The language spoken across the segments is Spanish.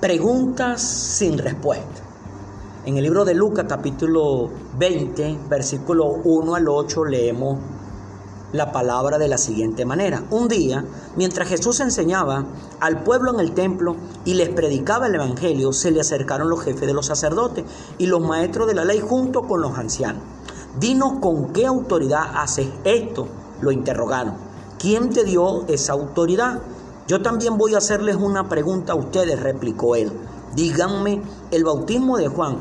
Preguntas sin respuesta. En el libro de Lucas capítulo 20, versículo 1 al 8 leemos la palabra de la siguiente manera. Un día, mientras Jesús enseñaba al pueblo en el templo y les predicaba el Evangelio, se le acercaron los jefes de los sacerdotes y los maestros de la ley junto con los ancianos. Dinos con qué autoridad haces esto, lo interrogaron. ¿Quién te dio esa autoridad? Yo también voy a hacerles una pregunta a ustedes, replicó él. Díganme, ¿el bautismo de Juan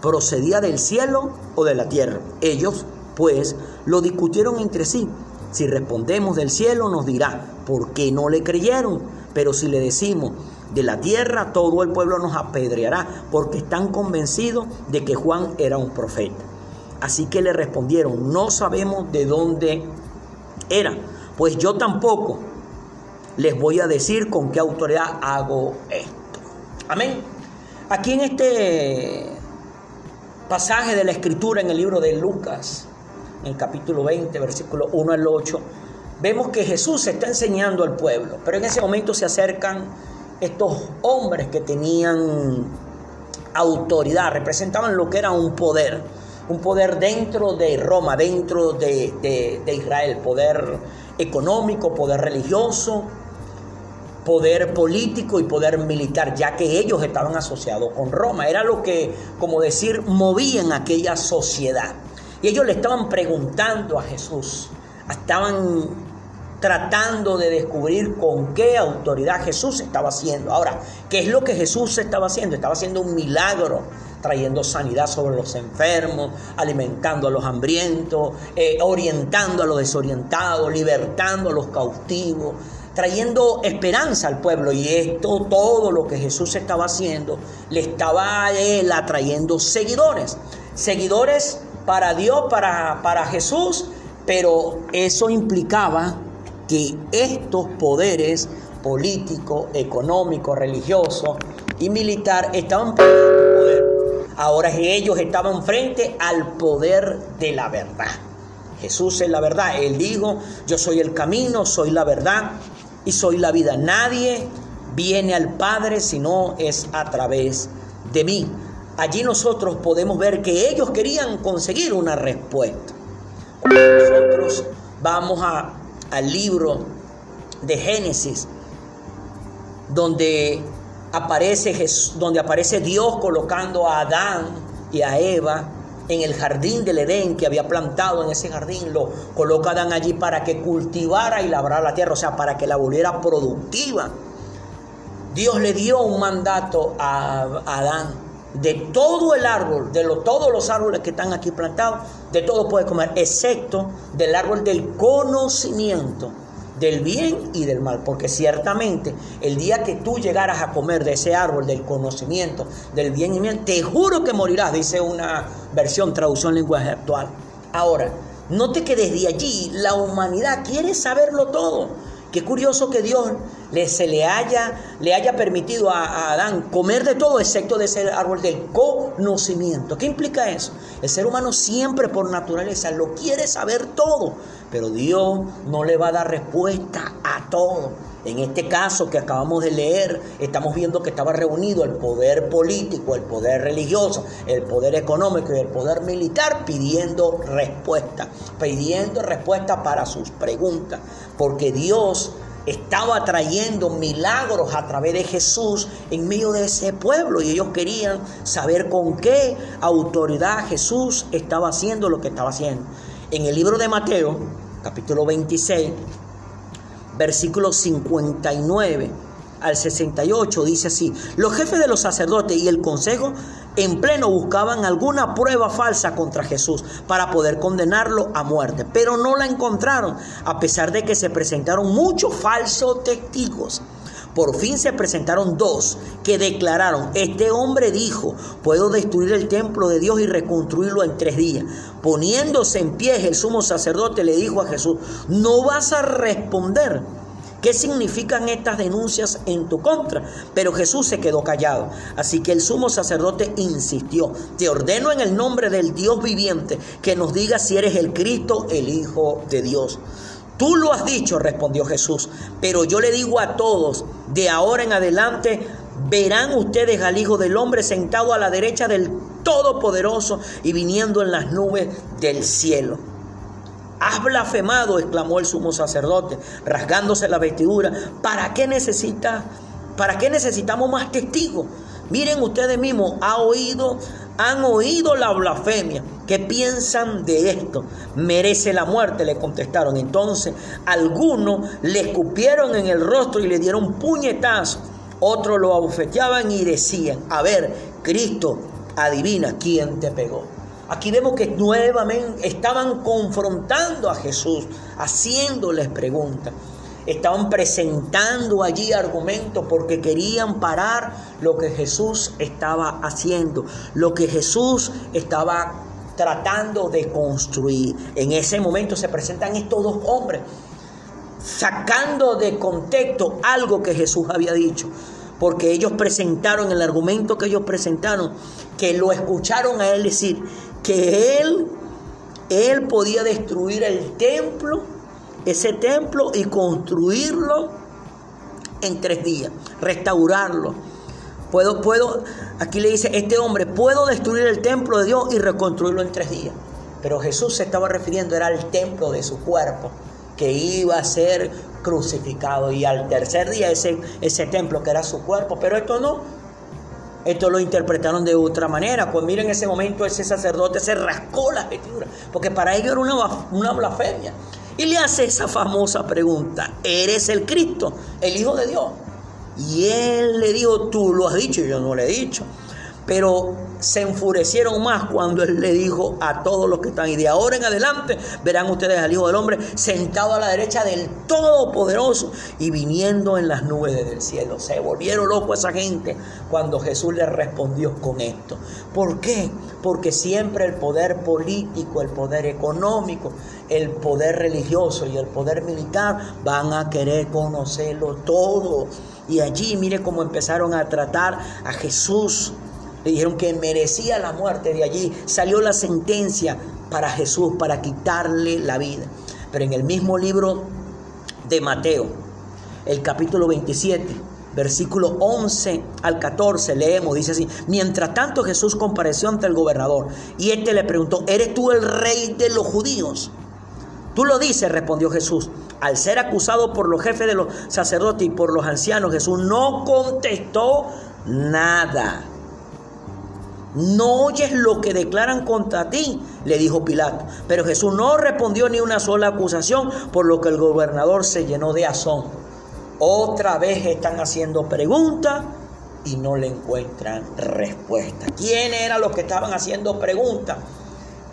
procedía del cielo o de la tierra? Ellos pues lo discutieron entre sí. Si respondemos del cielo nos dirá, ¿por qué no le creyeron? Pero si le decimos de la tierra, todo el pueblo nos apedreará, porque están convencidos de que Juan era un profeta. Así que le respondieron, no sabemos de dónde era, pues yo tampoco les voy a decir con qué autoridad hago esto. Amén. Aquí en este pasaje de la escritura en el libro de Lucas, en el capítulo 20, versículo 1 al 8, vemos que Jesús está enseñando al pueblo, pero en ese momento se acercan estos hombres que tenían autoridad, representaban lo que era un poder, un poder dentro de Roma, dentro de, de Israel, poder económico, poder religioso, poder político y poder militar, ya que ellos estaban asociados con Roma. Era lo que, como decir, movían aquella sociedad. Y ellos le estaban preguntando a Jesús, estaban tratando de descubrir con qué autoridad Jesús estaba haciendo. Ahora, ¿qué es lo que Jesús estaba haciendo? Estaba haciendo un milagro, trayendo sanidad sobre los enfermos, alimentando a los hambrientos, eh, orientando a los desorientados, libertando a los cautivos, trayendo esperanza al pueblo. Y esto, todo lo que Jesús estaba haciendo, le estaba a él atrayendo seguidores. Seguidores para Dios, para, para Jesús, pero eso implicaba que estos poderes políticos, económicos, religiosos y militar estaban poder. Ahora ellos estaban frente al poder de la verdad. Jesús es la verdad. Él dijo, yo soy el camino, soy la verdad soy la vida. Nadie viene al Padre si no es a través de mí allí nosotros podemos ver que ellos querían conseguir una respuesta. nosotros vamos al libro de Génesis, donde aparece, donde aparece Dios colocando a Adán y a Eva en el jardín del Edén que había plantado en ese jardín, lo coloca Adán allí para que cultivara y labrara la tierra, o sea, para que la volviera productiva. Dios le dio un mandato a Adán de todo el árbol, de todos los árboles que están aquí plantados, de todo puede comer, excepto del árbol del conocimiento del bien y del mal, porque ciertamente el día que tú llegaras a comer de ese árbol del conocimiento del bien y mal, te juro que morirás, dice una versión traducción lenguaje actual. Ahora, note que desde allí la humanidad quiere saberlo todo. Qué curioso que Dios le, se le haya, le haya permitido a, Adán comer de todo excepto de ese árbol del conocimiento. ¿Qué implica eso? El ser humano siempre por naturaleza lo quiere saber todo, pero Dios no le va a dar respuesta a todo. En este caso que acabamos de leer, estamos viendo que estaba reunido el poder político, el poder religioso, el poder económico y el poder militar pidiendo respuesta, pidiendo respuesta para sus preguntas, porque Dios estaba trayendo milagros a través de Jesús en medio de ese pueblo y ellos querían saber con qué autoridad Jesús estaba haciendo lo que estaba haciendo. En el libro de Mateo, capítulo 26, versículos 59 al 68 dice así, los jefes de los sacerdotes y el consejo en pleno buscaban alguna prueba falsa contra Jesús para poder condenarlo a muerte, pero no la encontraron, a pesar de que se presentaron muchos falsos testigos. Por fin se presentaron dos que declararon, este hombre dijo, puedo destruir el templo de Dios y reconstruirlo en tres días. Poniéndose en pie, el sumo sacerdote le dijo a Jesús, no vas a responder. ¿Qué significan estas denuncias en tu contra? Pero Jesús se quedó callado. Así que el sumo sacerdote insistió, te ordeno en el nombre del Dios viviente que nos diga si eres el Cristo, el Hijo de Dios. Tú lo has dicho, respondió Jesús, pero yo le digo a todos, de ahora en adelante verán ustedes al Hijo del Hombre sentado a la derecha del Todopoderoso y viniendo en las nubes del cielo. Has blasfemado, exclamó el sumo sacerdote, rasgándose la vestidura. ¿Para qué necesita, para qué necesitamos más testigos? Miren ustedes mismos, ha oído, han oído la blasfemia. ¿Qué piensan de esto? Merece la muerte, le contestaron. Entonces, algunos le escupieron en el rostro y le dieron puñetazos. Otros lo abofeteaban y decían, a ver, Cristo, adivina quién te pegó. Aquí vemos que nuevamente estaban confrontando a Jesús, haciéndoles preguntas. Estaban presentando allí argumentos porque querían parar lo que Jesús estaba haciendo, lo que Jesús estaba tratando de construir. En ese momento se presentan estos dos hombres, sacando de contexto algo que Jesús había dicho porque ellos presentaron el argumento que ellos presentaron, que lo escucharon a él decir, que él, él podía destruir el templo, ese templo, y construirlo en tres días, restaurarlo. Puedo, puedo, aquí le dice este hombre, puedo destruir el templo de Dios y reconstruirlo en tres días. Pero Jesús se estaba refiriendo, era al templo de su cuerpo, que iba a ser crucificado. Y al tercer día ese, ese templo que era su cuerpo. Pero esto no, esto lo interpretaron de otra manera. Pues miren, en ese momento ese sacerdote se rascó la vestidura, porque para ellos era una, una blasfemia. Y le hace esa famosa pregunta, ¿eres el Cristo, el Hijo de Dios? Y él le dijo, tú lo has dicho, yo no lo he dicho. Pero se enfurecieron más cuando él le dijo a todos los que están, y de ahora en adelante verán ustedes al Hijo del Hombre sentado a la derecha del Todopoderoso y viniendo en las nubes del cielo. Se volvieron locos esa gente cuando Jesús les respondió con esto. ¿Por qué? Porque siempre el poder político, el poder económico, el poder religioso y el poder militar van a querer conocerlo todo. Y allí mire cómo empezaron a tratar a Jesús le dijeron que merecía la muerte. De allí salió la sentencia para Jesús, para quitarle la vida. Pero en el mismo libro de Mateo, el capítulo 27, versículo 11 al 14, leemos, dice así, mientras tanto Jesús compareció ante el gobernador y éste le preguntó, ¿eres tú el rey de los judíos? Tú lo dices, respondió Jesús. Al ser acusado por los jefes de los sacerdotes y por los ancianos, Jesús no contestó nada. No oyes lo que declaran contra ti, le dijo Pilato. Pero Jesús no respondió ni una sola acusación, por lo que el gobernador se llenó de asombro. Otra vez están haciendo preguntas y no le encuentran respuesta. ¿Quién eran los que estaban haciendo preguntas?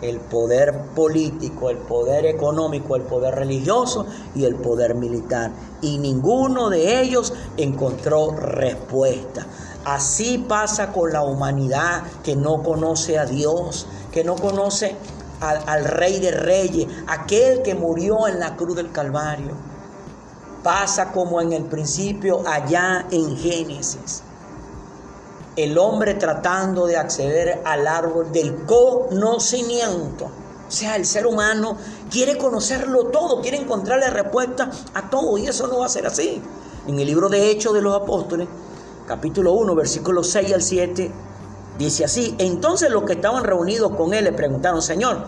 El poder político, el poder económico, el poder religioso y el poder militar. Y ninguno de ellos encontró respuesta. Así pasa con la humanidad que no conoce a Dios, que no conoce al, Rey de Reyes, aquel que murió en la cruz del Calvario. Pasa como en el principio allá en Génesis. El hombre tratando de acceder al árbol del conocimiento. O sea, el ser humano quiere conocerlo todo, quiere encontrarle respuesta a todo y eso no va a ser así. En el libro de Hechos de los Apóstoles, capítulo 1, versículos 6 al 7, dice así, entonces los que estaban reunidos con él le preguntaron, Señor,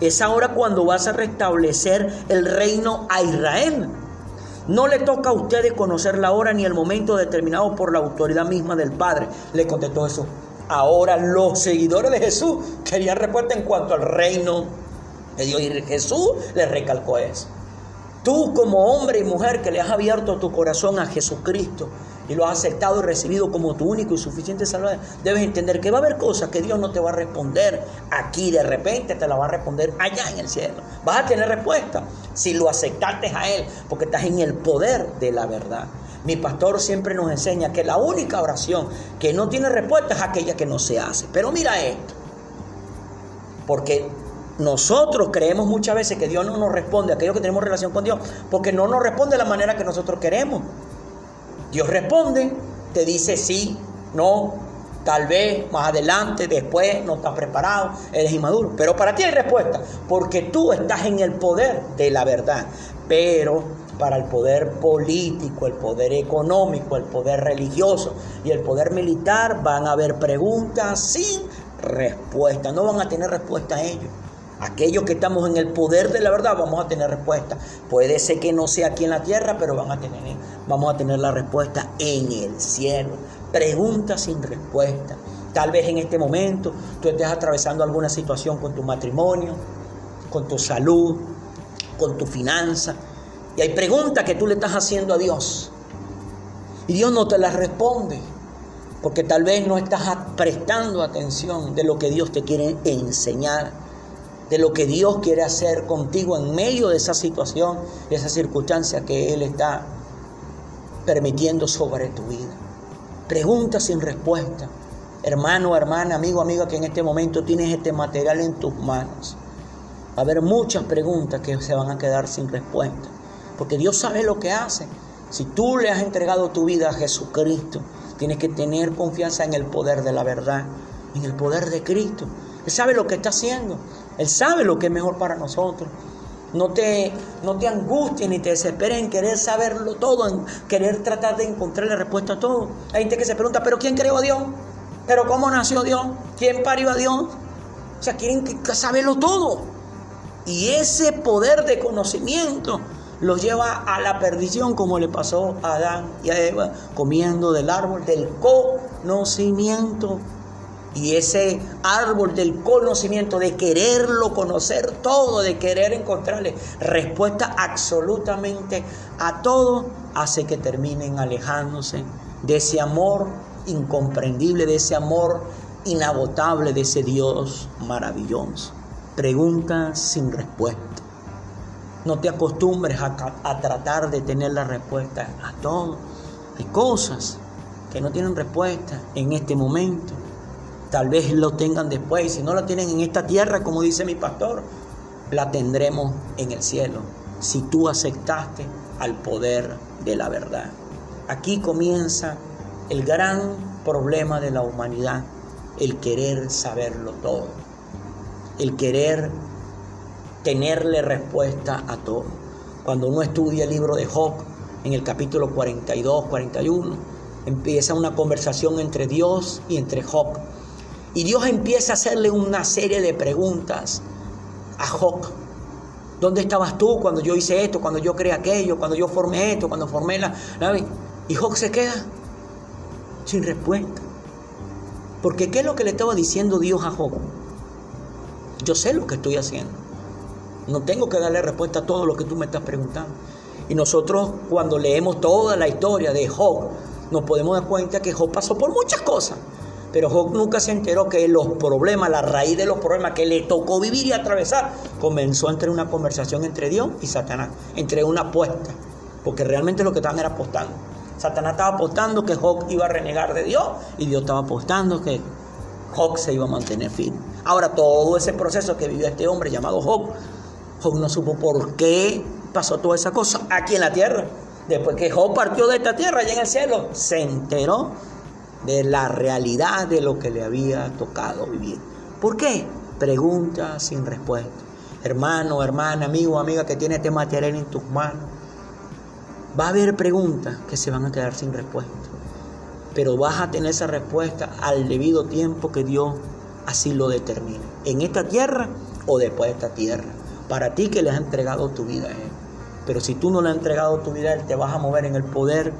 ¿es ahora cuando vas a restablecer el reino a Israel? No le toca a ustedes conocer la hora ni el momento determinado por la autoridad misma del Padre. Le contestó Jesús. Ahora los seguidores de Jesús querían respuesta en cuanto al reino de Dios. Y Jesús les recalcó eso. Tú como hombre y mujer que le has abierto tu corazón a Jesucristo y lo has aceptado y recibido como tu único y suficiente salvador, debes entender que va a haber cosas que Dios no te va a responder aquí de repente, te la va a responder allá en el cielo. Vas a tener respuesta si lo aceptaste a Él, porque estás en el poder de la verdad. Mi pastor siempre nos enseña que la única oración que no tiene respuesta es aquella que no se hace. Pero mira esto, porque nosotros creemos muchas veces que Dios no nos responde a aquello que tenemos relación con Dios, porque no nos responde de la manera que nosotros queremos. Dios responde, te dice sí, no, tal vez, más adelante, después, no estás preparado, eres inmaduro. Pero para ti hay respuesta, porque tú estás en el poder de la verdad. Pero para el poder político, el poder económico, el poder religioso y el poder militar van a haber preguntas sin respuesta. No van a tener respuesta a ellos. Aquellos que estamos en el poder de la verdad vamos a tener respuesta. Puede ser que no sea aquí en la tierra, pero a tener, vamos a tener la respuesta en el cielo. Preguntas sin respuesta. Tal vez en este momento tú estés atravesando alguna situación con tu matrimonio, con tu salud, con tu finanza. Y hay preguntas que tú le estás haciendo a Dios. Y Dios no te las responde. Porque tal vez no estás prestando atención de lo que Dios te quiere enseñar. De lo que Dios quiere hacer contigo en medio de esa situación, de esa circunstancia que Él está permitiendo sobre tu vida. Preguntas sin respuesta hermano, hermana, amigo, amiga, que en este momento tienes este material en tus manos. Va a haber muchas preguntas que se van a quedar sin respuesta, porque Dios sabe lo que hace. Si tú le has entregado tu vida a Jesucristo, tienes que tener confianza en el poder de la verdad, en el poder de Cristo. Él sabe lo que está haciendo, Él sabe lo que es mejor para nosotros. No te, no te ni te desesperes en querer saberlo todo, en querer tratar de encontrar la respuesta a todo. Hay gente que se pregunta, ¿pero quién creó a Dios? Pero ¿cómo nació Dios? ¿Quién parió a Dios? O sea, quieren saberlo todo. Y ese poder de conocimiento los lleva a la perdición como le pasó a Adán y a Eva comiendo del árbol del conocimiento. Y ese árbol del conocimiento, de quererlo conocer todo, de querer encontrarle respuesta absolutamente a todo, hace que terminen alejándose de ese amor incomprendible, de ese amor inagotable, de ese Dios maravilloso. Preguntas sin respuesta. No te acostumbres a, tratar de tener la respuesta a todo. Hay cosas que no tienen respuesta en este momento. Tal vez lo tengan después. Si no lo tienen en esta tierra, como dice mi pastor, la tendremos en el cielo. Si tú aceptaste al poder de la verdad. Aquí comienza el gran problema de la humanidad, el querer saberlo todo, el querer tenerle respuesta a todo. Cuando uno estudia el libro de Job, en el capítulo 42, 41, empieza una conversación entre Dios y entre Job. Y Dios empieza a hacerle una serie de preguntas a Job. ¿Dónde estabas tú cuando yo hice esto, cuando yo creé aquello, cuando yo formé esto, cuando formé la... Y Job se queda sin respuesta. Porque ¿qué es lo que le estaba diciendo Dios a Job? Yo sé lo que estoy haciendo. No tengo que darle respuesta a todo lo que tú me estás preguntando. Y nosotros cuando leemos toda la historia de Job, nos podemos dar cuenta que Job pasó por muchas cosas. Pero Job nunca se enteró que los problemas, la raíz de los problemas que le tocó vivir y atravesar, comenzó entre una conversación entre Dios y Satanás, entre una apuesta. Porque realmente lo que estaban era apostando. Satanás estaba apostando que Job iba a renegar de Dios y Dios estaba apostando que Job se iba a mantener firme. Ahora, todo ese proceso que vivió este hombre llamado Job, Job no supo por qué pasó toda esa cosa aquí en la tierra. Después que Job partió de esta tierra, allá en el cielo, se enteró de la realidad de lo que le había tocado vivir. ¿Por qué? Pregunta sin respuesta. Hermano, hermana, amigo, amiga que tiene este material en tus manos Va a haber preguntas que se van a quedar sin respuesta, pero vas a tener esa respuesta al debido tiempo que Dios así lo determine, en esta tierra o después de esta tierra, para ti que le has entregado tu vida a Él. Pero si tú no le has entregado tu vida a Él, te vas a mover en el poder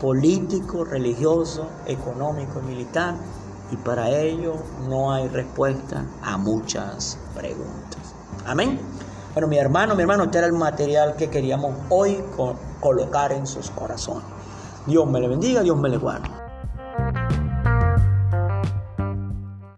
político, religioso, económico y militar, y para ello no hay respuesta a muchas preguntas. Amén. Bueno, mi hermano, mi hermano, este era el material que queríamos hoy colocar en sus corazones. Dios me le bendiga, Dios me le guarde.